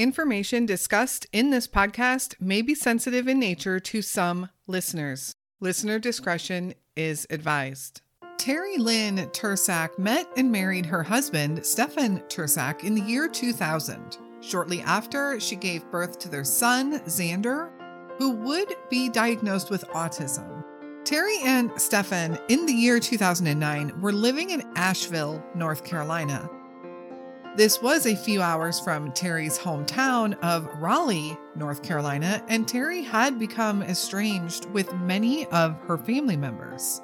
Information discussed in this podcast may be sensitive in nature to some listeners. Listener discretion is advised. Terry Lynn Tersak met and married her husband, Stefan Tersak, in the year 2000. Shortly after, she gave birth to their son, Xander, who would be diagnosed with autism. Terry and Stefan, in the year 2009, were living in Asheville, North Carolina. This was a few hours from Terry's hometown of Raleigh, North Carolina, and Terry had become estranged with many of her family members.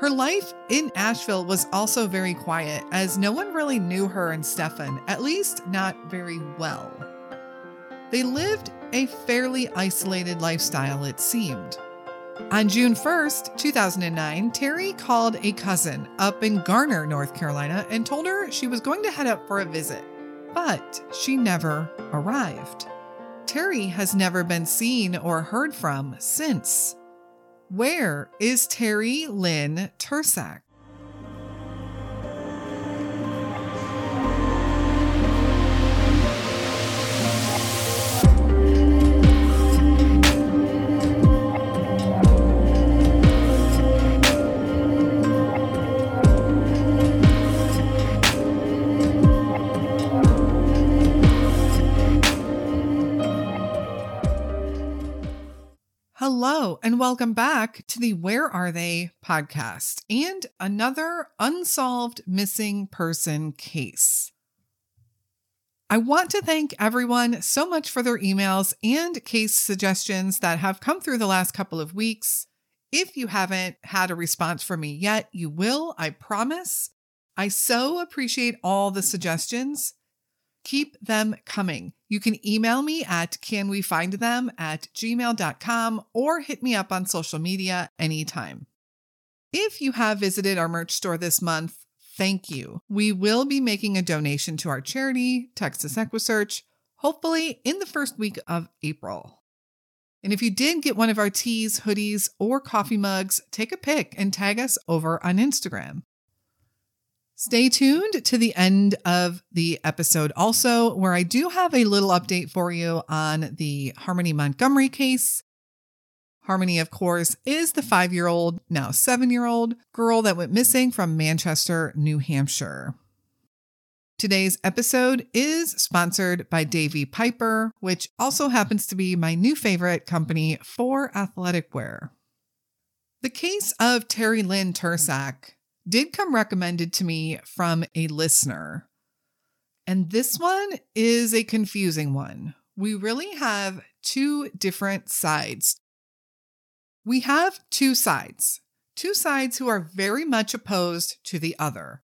Her life in Asheville was also very quiet, as no one really knew her and Stefan, at least not very well. They lived a fairly isolated lifestyle, it seemed. On June 1st, 2009, Terry called a cousin up in Garner, North Carolina, and told her she was going to head up for a visit, but she never arrived. Terry has never been seen or heard from since. Where is Terry Lynn Tersak? Hello, and welcome back to the Where Are They podcast and another unsolved missing person case. I want to thank everyone so much for their emails and case suggestions that have come through the last couple of weeks. If you haven't had a response from me yet, you will, I promise. I so appreciate all the suggestions. Keep them coming. You can email me at canwefindthem at gmail.com or hit me up on social media anytime. If you have visited our merch store this month, thank you. We will be making a donation to our charity, Texas EquuSearch, hopefully in the first week of April. And if you did get one of our tees, hoodies, or coffee mugs, take a pic and tag us over on Instagram. Stay tuned to the end of the episode also, where I do have a little update for you on the Harmony Montgomery case. Harmony, of course, is the five year old, now seven year old girl that went missing from Manchester, New Hampshire. Today's episode is sponsored by Davy Piper, which also happens to be my new favorite company for athletic wear. The case of Terry Lynn Tersak did come recommended to me from a listener. And this one is a confusing one. We really have two different sides. We have two sides, two sides who are very much opposed to the other.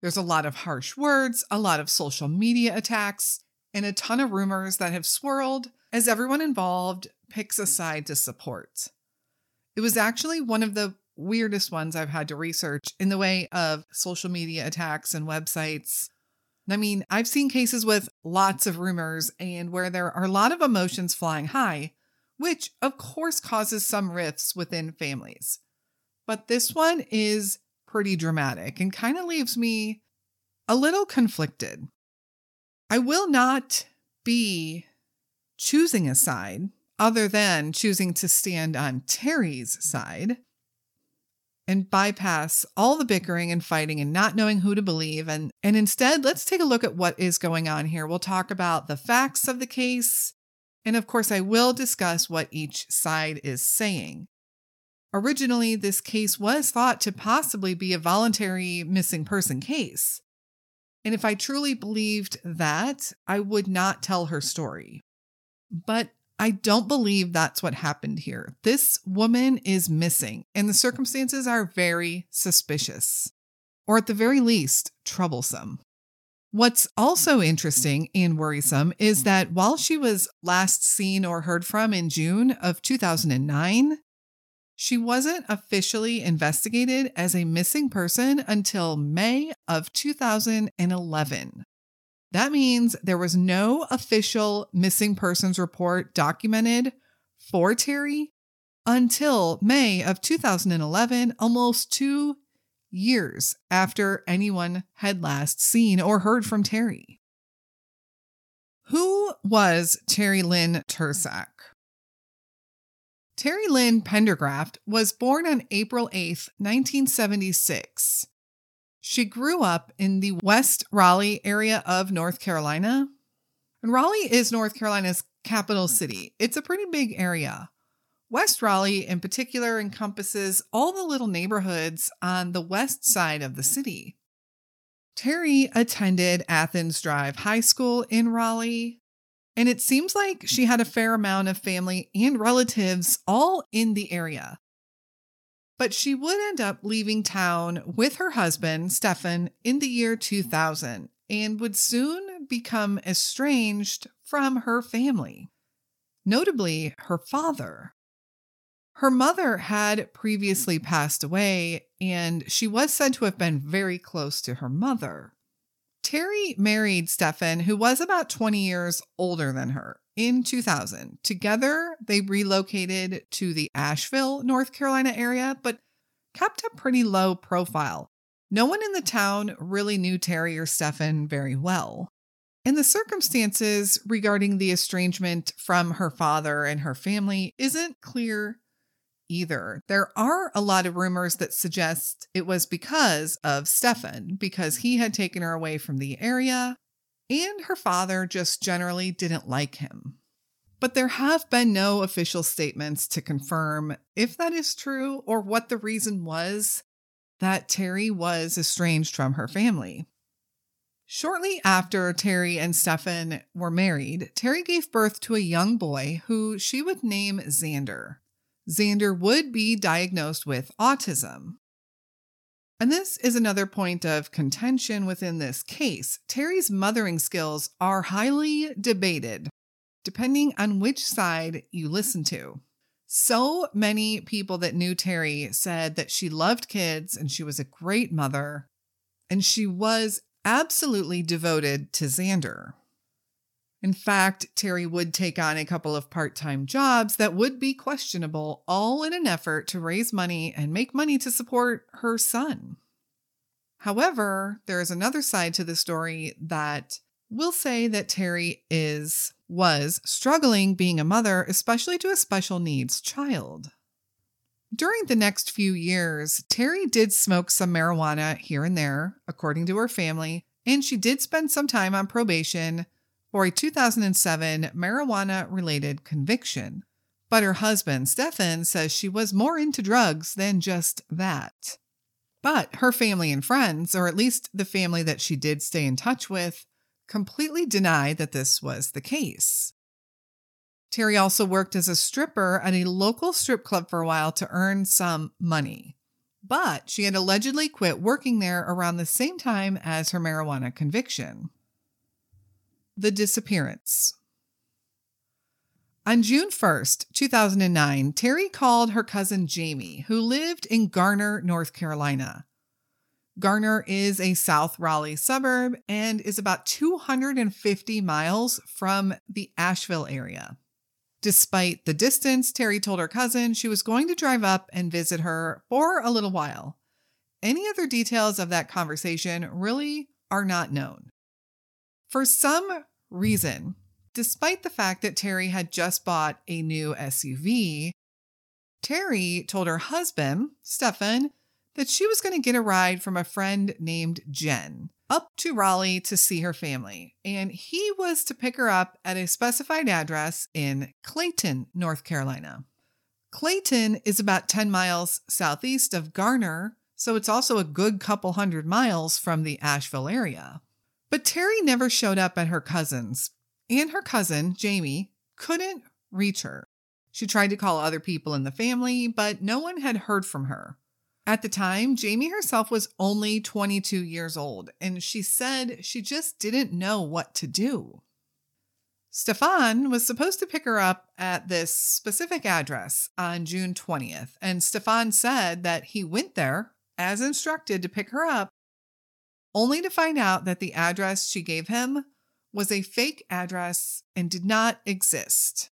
There's a lot of harsh words, a lot of social media attacks, and a ton of rumors that have swirled as everyone involved picks a side to support. It was actually one of the weirdest ones I've had to research in the way of social media attacks and websites. I mean, I've seen cases with lots of rumors and where there are a lot of emotions flying high, which of course causes some rifts within families. But this one is pretty dramatic and kind of leaves me a little conflicted. I will not be choosing a side other than choosing to stand on Terry's side and bypass all the bickering and fighting and not knowing who to believe and and instead let's take a look at what is going on here. We'll talk about the facts of the case and of course I will discuss what each side is saying. Originally this case was thought to possibly be a voluntary missing person case. And if I truly believed that, I would not tell her story. But I don't believe that's what happened here. This woman is missing, and the circumstances are very suspicious, or at the very least, troublesome. What's also interesting and worrisome is that while she was last seen or heard from in June of 2009, she wasn't officially investigated as a missing person until May of 2011. That means there was no official missing persons report documented for Terry until May of 2011, almost two years after anyone had last seen or heard from Terry. Who was Terry Lynn Tersak? Terry Lynn Pendergraft was born on April 8, 1976. She grew up in the West Raleigh area of North Carolina. And Raleigh is North Carolina's capital city. It's a pretty big area. West Raleigh, in particular, encompasses all the little neighborhoods on the west side of the mm-hmm. city. Terry attended Athens Drive High School in Raleigh, and it seems like she had a fair amount of family and relatives all in the area. But she would end up leaving town with her husband, Stefan, in the year 2000 and would soon become estranged from her family, notably her father. Her mother had previously passed away, and she was said to have been very close to her mother. Terry married Stefan, who was about 20 years older than her, in 2000. Together, they relocated to the Asheville, North Carolina area, but kept a pretty low profile. No one in the town really knew Terry or Stefan very well. And the circumstances regarding the estrangement from her father and her family isn't clear either. There are a lot of rumors that suggest it was because of Stefan, because he had taken her away from the area, and her father just generally didn't like him. But there have been no official statements to confirm if that is true or what the reason was that Terry was estranged from her family. Shortly after Terry and Stefan were married, Terry gave birth to a young boy who she would name Xander. Xander would be diagnosed with autism. And this is another point of contention within this case. Terry's mothering skills are highly debated, depending on which side you listen to. So many people that knew Terry said that she loved kids and she was a great mother, and she was absolutely devoted to Xander. In fact, Terry would take on a couple of part time jobs that would be questionable, all in an effort to raise money and make money to support her son. However, there is another side to the story that will say that Terry is was struggling being a mother, especially to a special needs child. During the next few years, Terry did smoke some marijuana here and there, according to her family, and she did spend some time on probation for a 2007 marijuana related conviction. But her husband, Stefan, says she was more into drugs than just that. But her family and friends, or at least the family that she did stay in touch with, completely deny that this was the case. Terry also worked as a stripper at a local strip club for a while to earn some money. But she had allegedly quit working there around the same time as her marijuana conviction. The disappearance. On June 1st, 2009, Terry called her cousin Jamie, who lived in Garner, North Carolina. Garner is a South Raleigh suburb and is about 250 miles from the Asheville area. Despite the distance, Terry told her cousin she was going to drive up and visit her for a little while. Any other details of that conversation really are not known. For some reason, despite the fact that Terry had just bought a new SUV, Terry told her husband, Stefan, that she was going to get a ride from a friend named Jen up to Raleigh to see her family, and he was to pick her up at a specified address in Clayton, North Carolina. Clayton is about 10 miles southeast of Garner, so it's also a good couple hundred miles from the Asheville area. But Terry never showed up at her cousin's, and her cousin, Jamie, couldn't reach her. She tried to call other people in the family, but no one had heard from her. At the time, Jamie herself was only 22 years old, and she said she just didn't know what to do. Stefan was supposed to pick her up at this specific address on June 20th, and Stefan said that he went there as instructed to pick her up only to find out that the address she gave him was a fake address and did not exist.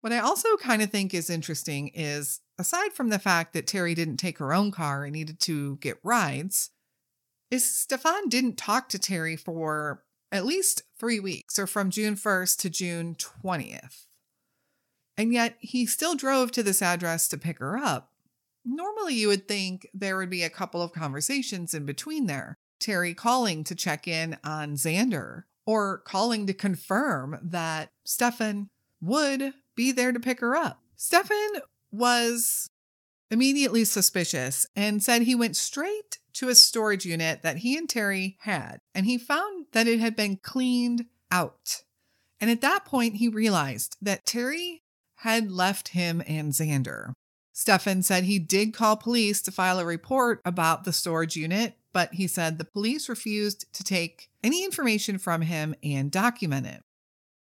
What I also kind of think is interesting is aside from the fact that Terry didn't take her own car and needed to get rides, is Stefan didn't talk to Terry for at least three weeks, or from June 1st to June 20th. And yet he still drove to this address to pick her up. Normally, you would think there would be a couple of conversations in between there. Terry calling to check in on Xander, or calling to confirm that Stefan would be there to pick her up. Stefan was immediately suspicious and said he went straight to a storage unit that he and Terry had, and he found that it had been cleaned out. And at that point, he realized that Terry had left him and Xander. Stefan said he did call police to file a report about the storage unit, but he said the police refused to take any information from him and document it.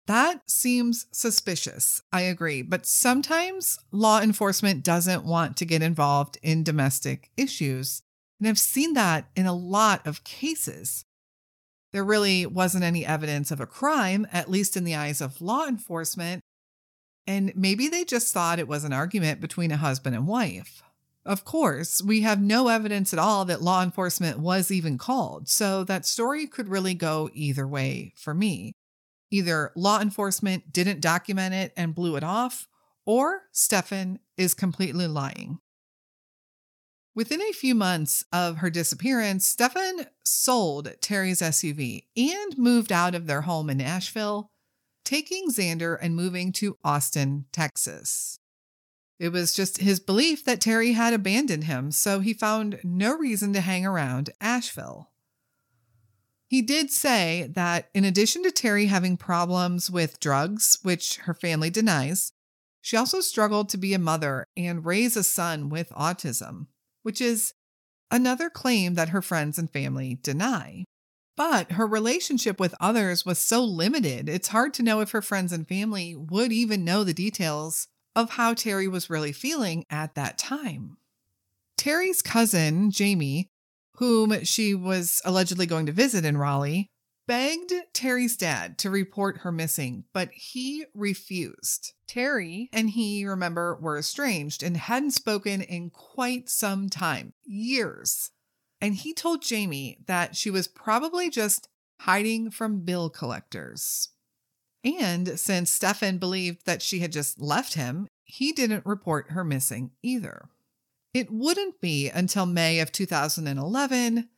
That seems suspicious, I agree, but sometimes law enforcement doesn't want to get involved in domestic issues. And I've seen that in a lot of cases. There really wasn't any evidence of a crime, at least in the eyes of law enforcement, and maybe they just thought it was an argument between a husband and wife. Of course, we have no evidence at all that law enforcement was even called, so that story could really go either way for me. Either law enforcement didn't document it and blew it off, or Stefan is completely lying. Within a few months of her disappearance, Stefan sold Terry's SUV and moved out of their home in Asheville taking Xander and moving to Austin, Texas. It was just his belief that Terry had abandoned him, so he found no reason to hang around Asheville. He did say that in addition to Terry having problems with drugs, which her family denies, she also struggled to be a mother and raise a son with autism, which is another claim that her friends and family deny. But her relationship with others was so limited, it's hard to know if her friends and family would even know the details of how Terry was really feeling at that time. Terry's cousin, Jamie, whom she was allegedly going to visit in Raleigh, begged Terry's dad to report her missing, but he refused. Terry and he, remember, were estranged and hadn't spoken in quite some time years and he told Jamie that she was probably just hiding from bill collectors. And since Stefan believed that she had just left him, he didn't report her missing either. It wouldn't be until May of 2011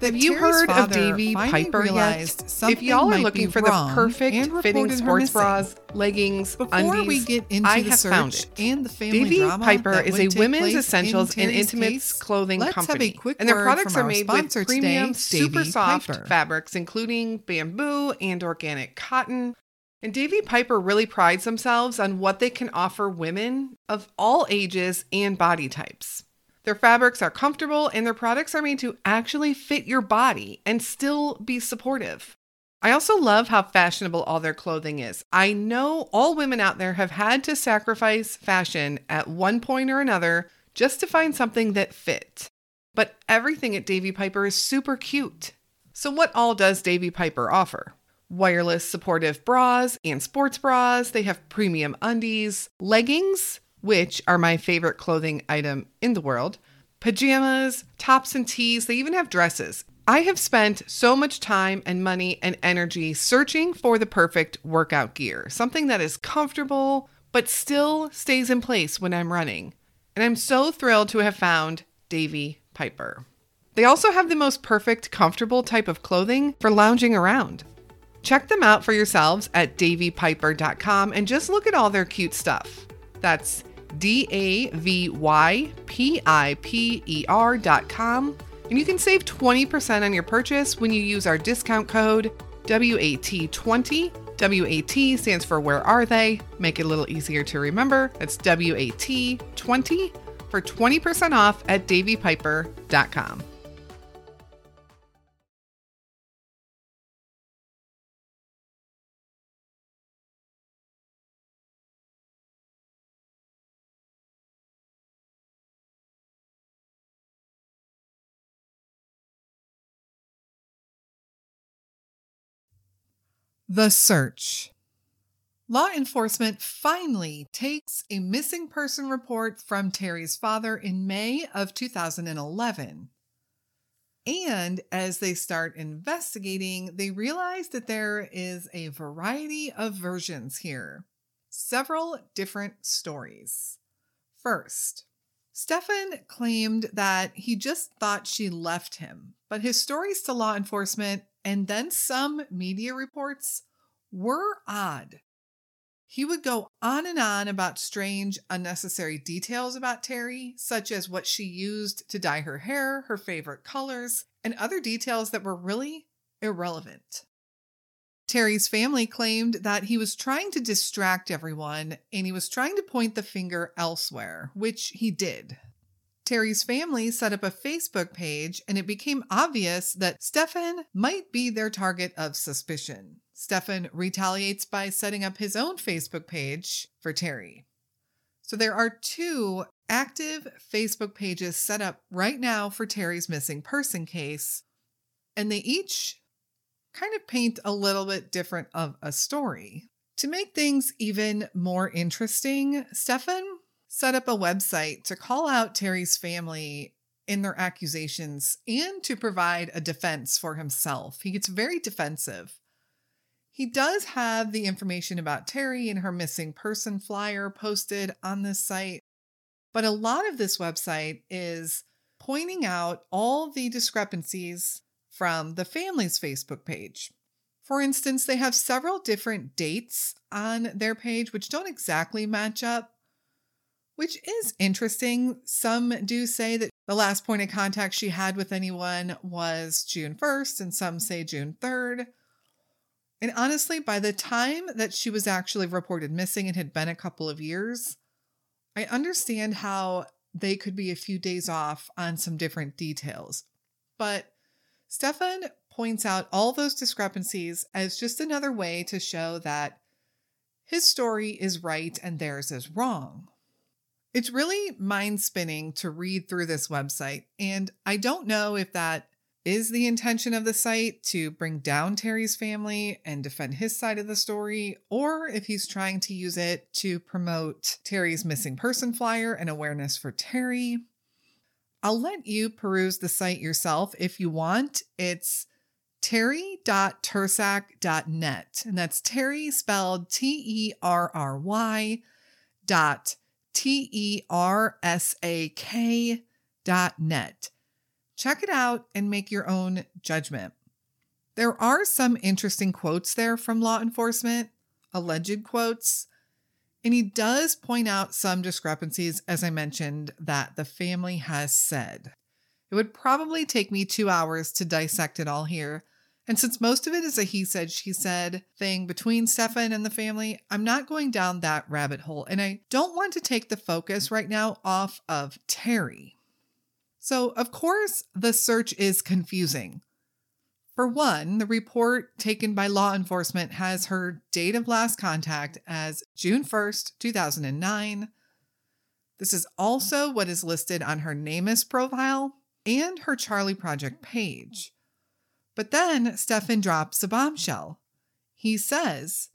have you heard of Davy Piper yet? If y'all are looking for the perfect fitting sports bras, leggings, Before undies, we get into I the have found it. and the family Davy Piper is a women's essentials in and intimates case, clothing company, have a quick and their products are made with premium, today, super soft Piper. fabrics, including bamboo and organic cotton. And Davy Piper really prides themselves on what they can offer women of all ages and body types. Their fabrics are comfortable and their products are made to actually fit your body and still be supportive. I also love how fashionable all their clothing is. I know all women out there have had to sacrifice fashion at one point or another just to find something that fit. But everything at Davy Piper is super cute. So, what all does Davy Piper offer? Wireless supportive bras and sports bras. They have premium undies, leggings, which are my favorite clothing item in the world, pajamas, tops and tees. They even have dresses. I have spent so much time and money and energy searching for the perfect workout gear, something that is comfortable but still stays in place when I'm running. And I'm so thrilled to have found Davy Piper. They also have the most perfect, comfortable type of clothing for lounging around. Check them out for yourselves at davypiper.com and just look at all their cute stuff. That's D A V Y P I P E R dot com. And you can save 20% on your purchase when you use our discount code WAT20. WAT stands for Where Are They? Make it a little easier to remember. That's WAT20 for 20% off at davypiper.com. The search. Law enforcement finally takes a missing person report from Terry's father in May of 2011. And as they start investigating, they realize that there is a variety of versions here, several different stories. First, Stefan claimed that he just thought she left him, but his stories to law enforcement and then some media reports were odd. He would go on and on about strange, unnecessary details about Terry, such as what she used to dye her hair, her favorite colors, and other details that were really irrelevant. Terry's family claimed that he was trying to distract everyone and he was trying to point the finger elsewhere, which he did. Terry's family set up a Facebook page and it became obvious that Stefan might be their target of suspicion. Stefan retaliates by setting up his own Facebook page for Terry. So there are two active Facebook pages set up right now for Terry's missing person case, and they each kind of paint a little bit different of a story. To make things even more interesting, Stefan set up a website to call out Terry's family in their accusations and to provide a defense for himself. He gets very defensive. He does have the information about Terry and her missing person flyer posted on this site, but a lot of this website is pointing out all the discrepancies from the family's Facebook page. For instance, they have several different dates on their page which don't exactly match up, which is interesting. Some do say that the last point of contact she had with anyone was June 1st, and some say June 3rd. And honestly, by the time that she was actually reported missing, it had been a couple of years. I understand how they could be a few days off on some different details. But Stefan points out all those discrepancies as just another way to show that his story is right and theirs is wrong. It's really mind spinning to read through this website, and I don't know if that is the intention of the site to bring down Terry's family and defend his side of the story, or if he's trying to use it to promote Terry's missing person flyer and awareness for Terry. I'll let you peruse the site yourself if you want. It's terry.tersak.net, and that's Terry spelled T E R R Y dot T E R S A K dot net. Check it out and make your own judgment. There are some interesting quotes there from law enforcement, alleged quotes, and he does point out some discrepancies, as I mentioned, that the family has said. It would probably take me two hours to dissect it all here. And since most of it is a he said, she said thing between Stefan and the family, I'm not going down that rabbit hole. And I don't want to take the focus right now off of Terry. So, of course, the search is confusing. For one, the report taken by law enforcement has her date of last contact as June 1st, 2009. This is also what is listed on her NamUs profile and her Charlie Project page. But then Stefan drops a bombshell. He says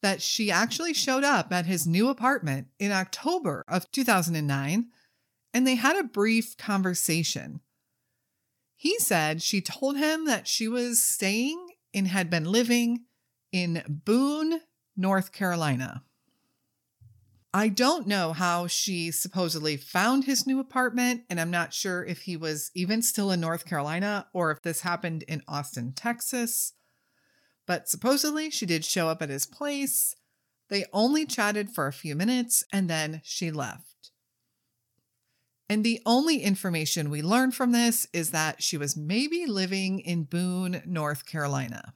that she actually showed up at his new apartment in October of 2009 and they had a brief conversation. He said she told him that she was staying and had been living in Boone, North Carolina. I don't know how she supposedly found his new apartment, and I'm not sure if he was even still in North Carolina or if this happened in Austin, Texas. But supposedly she did show up at his place. They only chatted for a few minutes and then she left. And the only information we learn from this is that she was maybe living in Boone, North Carolina.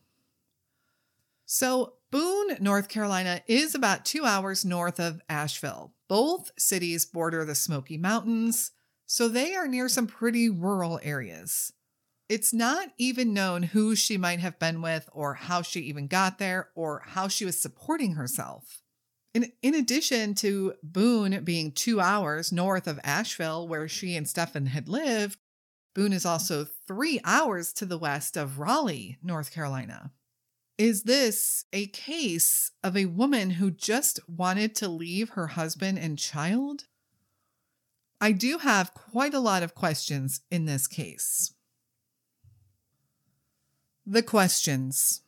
So, Boone, North Carolina is about two hours north of Asheville. Both cities border the Smoky Mountains, so they are near some pretty rural areas. It's not even known who she might have been with, or how she even got there, or how she was supporting herself. In, in addition to Boone being two hours north of Asheville, where she and Stefan had lived, Boone is also three hours to the west of Raleigh, North Carolina. Is this a case of a woman who just wanted to leave her husband and child? I do have quite a lot of questions in this case. The questions.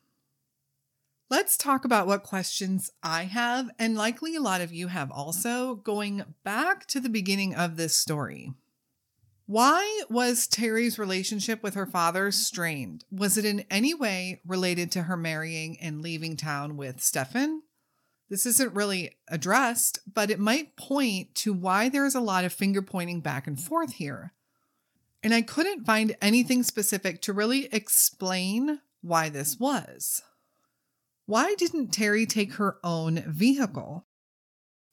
Let's talk about what questions I have, and likely a lot of you have also, going back to the beginning of this story. Why was Terry's relationship with her father strained? Was it in any way related to her marrying and leaving town with Stefan? This isn't really addressed, but it might point to why there's a lot of finger pointing back and forth here. And I couldn't find anything specific to really explain why this was. Why didn't Terry take her own vehicle?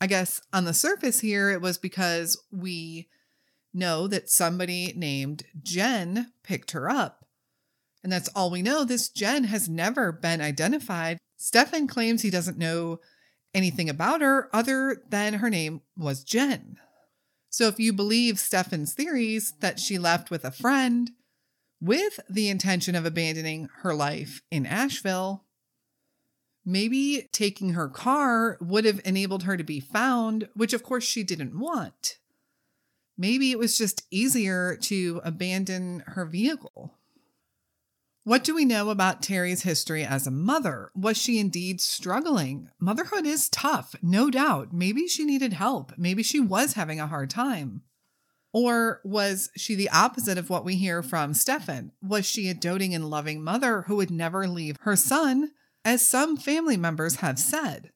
I guess on the surface here, it was because we know that somebody named Jen picked her up. And that's all we know. This Jen has never been identified. Stefan claims he doesn't know anything about her other than her name was Jen. So if you believe Stefan's theories that she left with a friend with the intention of abandoning her life in Asheville, maybe taking her car would have enabled her to be found, which of course she didn't want. Maybe it was just easier to abandon her vehicle. What do we know about Terry's history as a mother? Was she indeed struggling? Motherhood is tough, no doubt. Maybe she needed help. Maybe she was having a hard time. Or was she the opposite of what we hear from Stefan? Was she a doting and loving mother who would never leave her son, as some family members have said?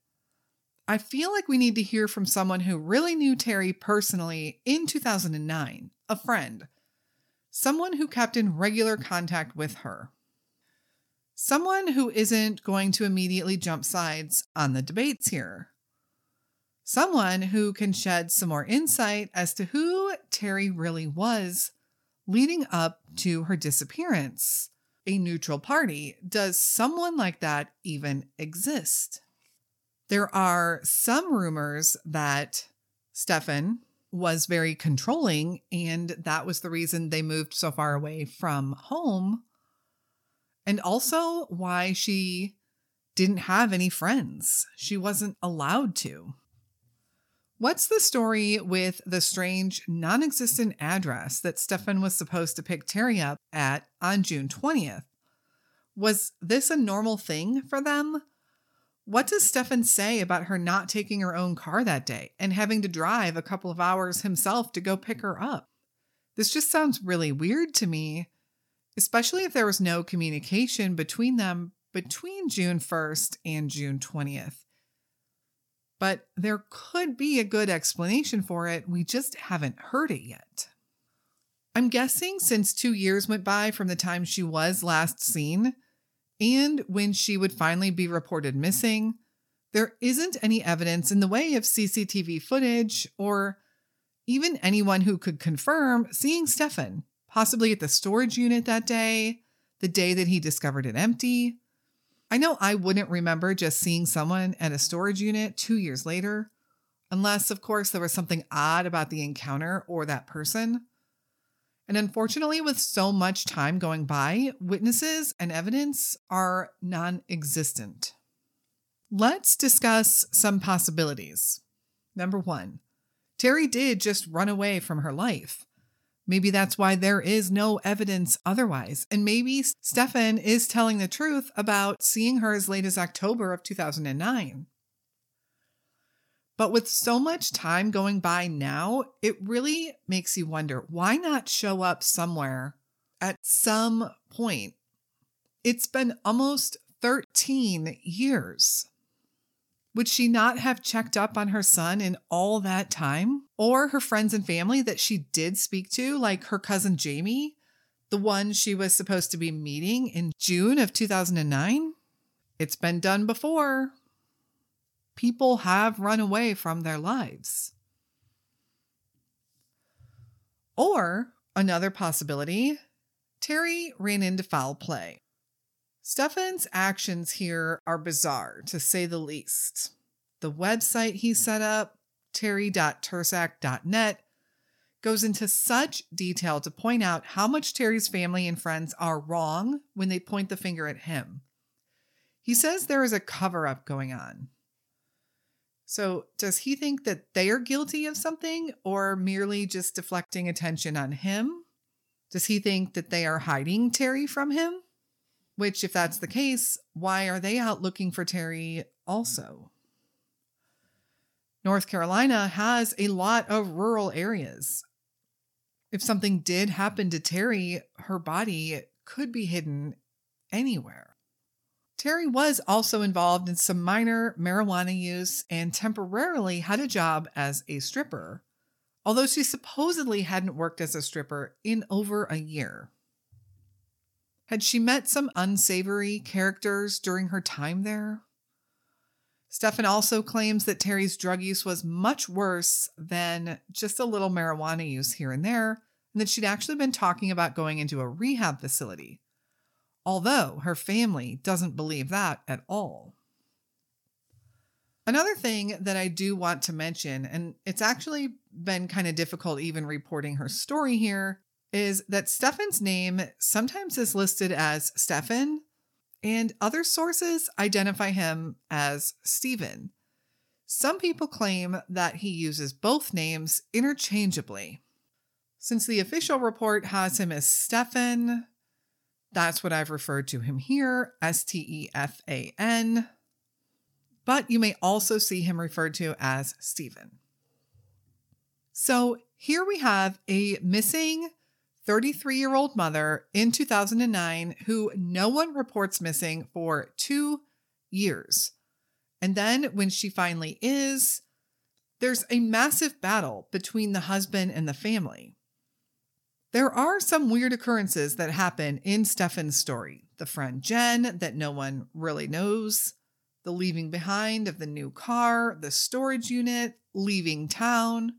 I feel like we need to hear from someone who really knew Terry personally in 2009, a friend, someone who kept in regular contact with her, someone who isn't going to immediately jump sides on the debates here, someone who can shed some more insight as to who Terry really was leading up to her disappearance. A neutral party. Does someone like that even exist? There are some rumors that Stefan was very controlling, and that was the reason they moved so far away from home. And also why she didn't have any friends. She wasn't allowed to. What's the story with the strange, non existent address that Stefan was supposed to pick Terry up at on June 20th? Was this a normal thing for them? What does Stefan say about her not taking her own car that day and having to drive a couple of hours himself to go pick her up? This just sounds really weird to me, especially if there was no communication between them between June 1st and June 20th. But there could be a good explanation for it. We just haven't heard it yet. I'm guessing since two years went by from the time she was last seen, and when she would finally be reported missing, there isn't any evidence in the way of CCTV footage or even anyone who could confirm seeing Stefan, possibly at the storage unit that day, the day that he discovered it empty. I know I wouldn't remember just seeing someone at a storage unit two years later, unless, of course, there was something odd about the encounter or that person. And unfortunately, with so much time going by, witnesses and evidence are non existent. Let's discuss some possibilities. Number one, Terry did just run away from her life. Maybe that's why there is no evidence otherwise. And maybe Stefan is telling the truth about seeing her as late as October of 2009. But with so much time going by now, it really makes you wonder why not show up somewhere at some point? It's been almost 13 years. Would she not have checked up on her son in all that time? Or her friends and family that she did speak to, like her cousin Jamie, the one she was supposed to be meeting in June of 2009? It's been done before people have run away from their lives. Or another possibility Terry ran into foul play. Stefan's actions here are bizarre, to say the least. The website he set up, terry.tersak.net, goes into such detail to point out how much Terry's family and friends are wrong when they point the finger at him. He says there is a cover up going on. So, does he think that they are guilty of something or merely just deflecting attention on him? Does he think that they are hiding Terry from him? Which, if that's the case, why are they out looking for Terry also? North Carolina has a lot of rural areas. If something did happen to Terry, her body could be hidden anywhere. Terry was also involved in some minor marijuana use and temporarily had a job as a stripper, although she supposedly hadn't worked as a stripper in over a year. Had she met some unsavory characters during her time there? Stefan also claims that Terry's drug use was much worse than just a little marijuana use here and there, and that she'd actually been talking about going into a rehab facility. Although her family doesn't believe that at all. Another thing that I do want to mention, and it's actually been kind of difficult even reporting her story here, is that Stefan's name sometimes is listed as Stefan and other sources identify him as Stephen. Some people claim that he uses both names interchangeably. Since the official report has him as Stefan, that's what I've referred to him here S T E F A N. But you may also see him referred to as Stephen. So here we have a missing 33 year old mother in 2009 who no one reports missing for two years. And then when she finally is, there's a massive battle between the husband and the family. There are some weird occurrences that happen in Stefan's story the friend Jen that no one really knows, the leaving behind of the new car, the storage unit, leaving town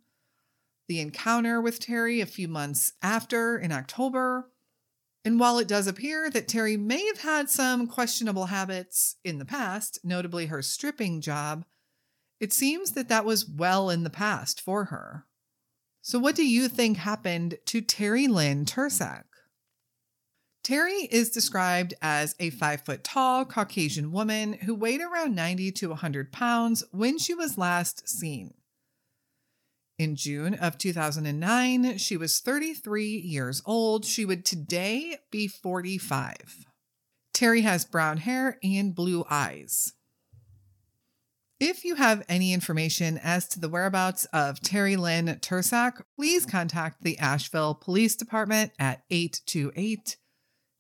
the encounter with Terry a few months after in October. And while it does appear that Terry may have had some questionable habits in the past, notably her stripping job, it seems that that was well in the past for her. So, what do you think happened to Terry Lynn Tersak? Terry is described as a five foot tall Caucasian woman who weighed around 90 to 100 pounds when she was last seen. In June of 2009, she was 33 years old. She would today be 45. Terry has brown hair and blue eyes. If you have any information as to the whereabouts of Terry Lynn Tersak, please contact the Asheville Police Department at 828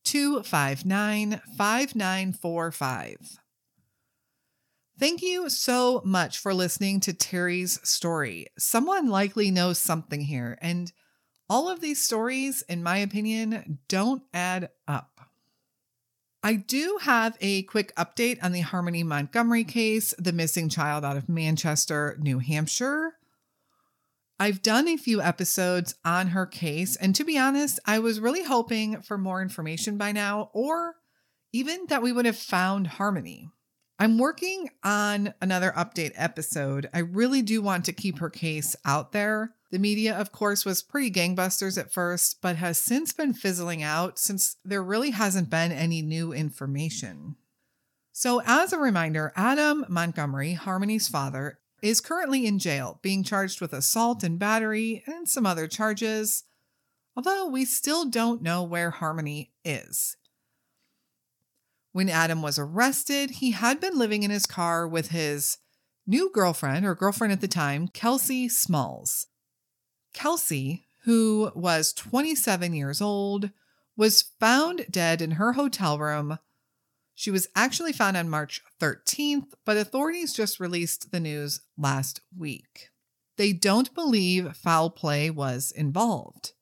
259 5945. Thank you so much for listening to Terry's story. Someone likely knows something here, and all of these stories, in my opinion, don't add up. I do have a quick update on the Harmony Montgomery case, the missing child out of Manchester, New Hampshire. I've done a few episodes on her case, and to be honest, I was really hoping for more information by now, or even that we would have found Harmony. I'm working on another update episode. I really do want to keep her case out there. The media, of course, was pretty gangbusters at first, but has since been fizzling out since there really hasn't been any new information. So, as a reminder, Adam Montgomery, Harmony's father, is currently in jail, being charged with assault and battery and some other charges, although we still don't know where Harmony is. When Adam was arrested, he had been living in his car with his new girlfriend, or girlfriend at the time, Kelsey Smalls. Kelsey, who was 27 years old, was found dead in her hotel room. She was actually found on March 13th, but authorities just released the news last week. They don't believe foul play was involved.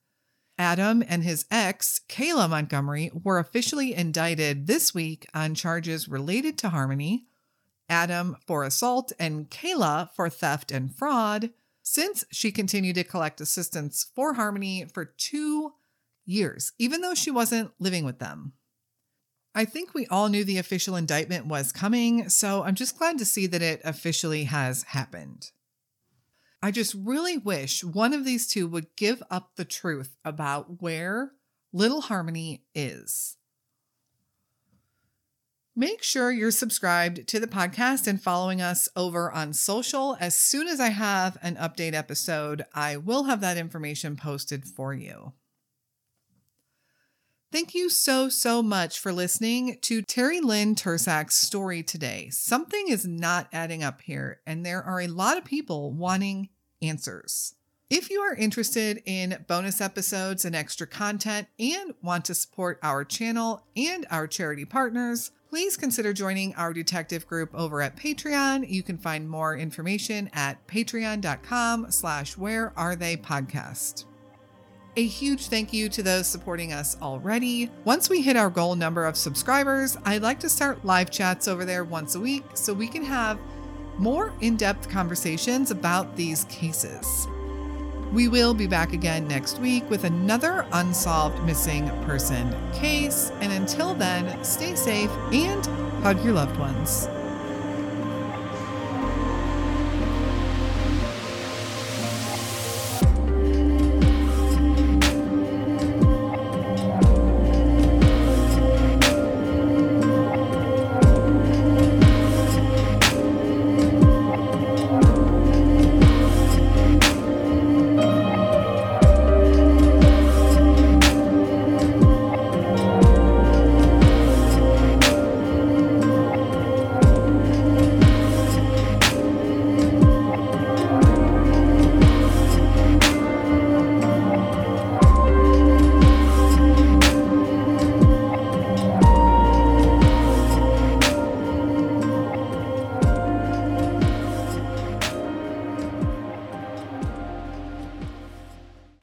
Adam and his ex, Kayla Montgomery, were officially indicted this week on charges related to Harmony, Adam for assault, and Kayla for theft and fraud, since she continued to collect assistance for Harmony for two years, even though she wasn't living with them. I think we all knew the official indictment was coming, so I'm just glad to see that it officially has happened. I just really wish one of these two would give up the truth about where Little Harmony is. Make sure you're subscribed to the podcast and following us over on social. As soon as I have an update episode, I will have that information posted for you. Thank you so, so much for listening to Terry Lynn Tersak's story today. Something is not adding up here, and there are a lot of people wanting answers. If you are interested in bonus episodes and extra content and want to support our channel and our charity partners, please consider joining our detective group over at Patreon. You can find more information at patreon.com slash where are they podcast. A huge thank you to those supporting us already. Once we hit our goal number of subscribers, I'd like to start live chats over there once a week so we can have more in depth conversations about these cases. We will be back again next week with another unsolved missing person case. And until then, stay safe and hug your loved ones.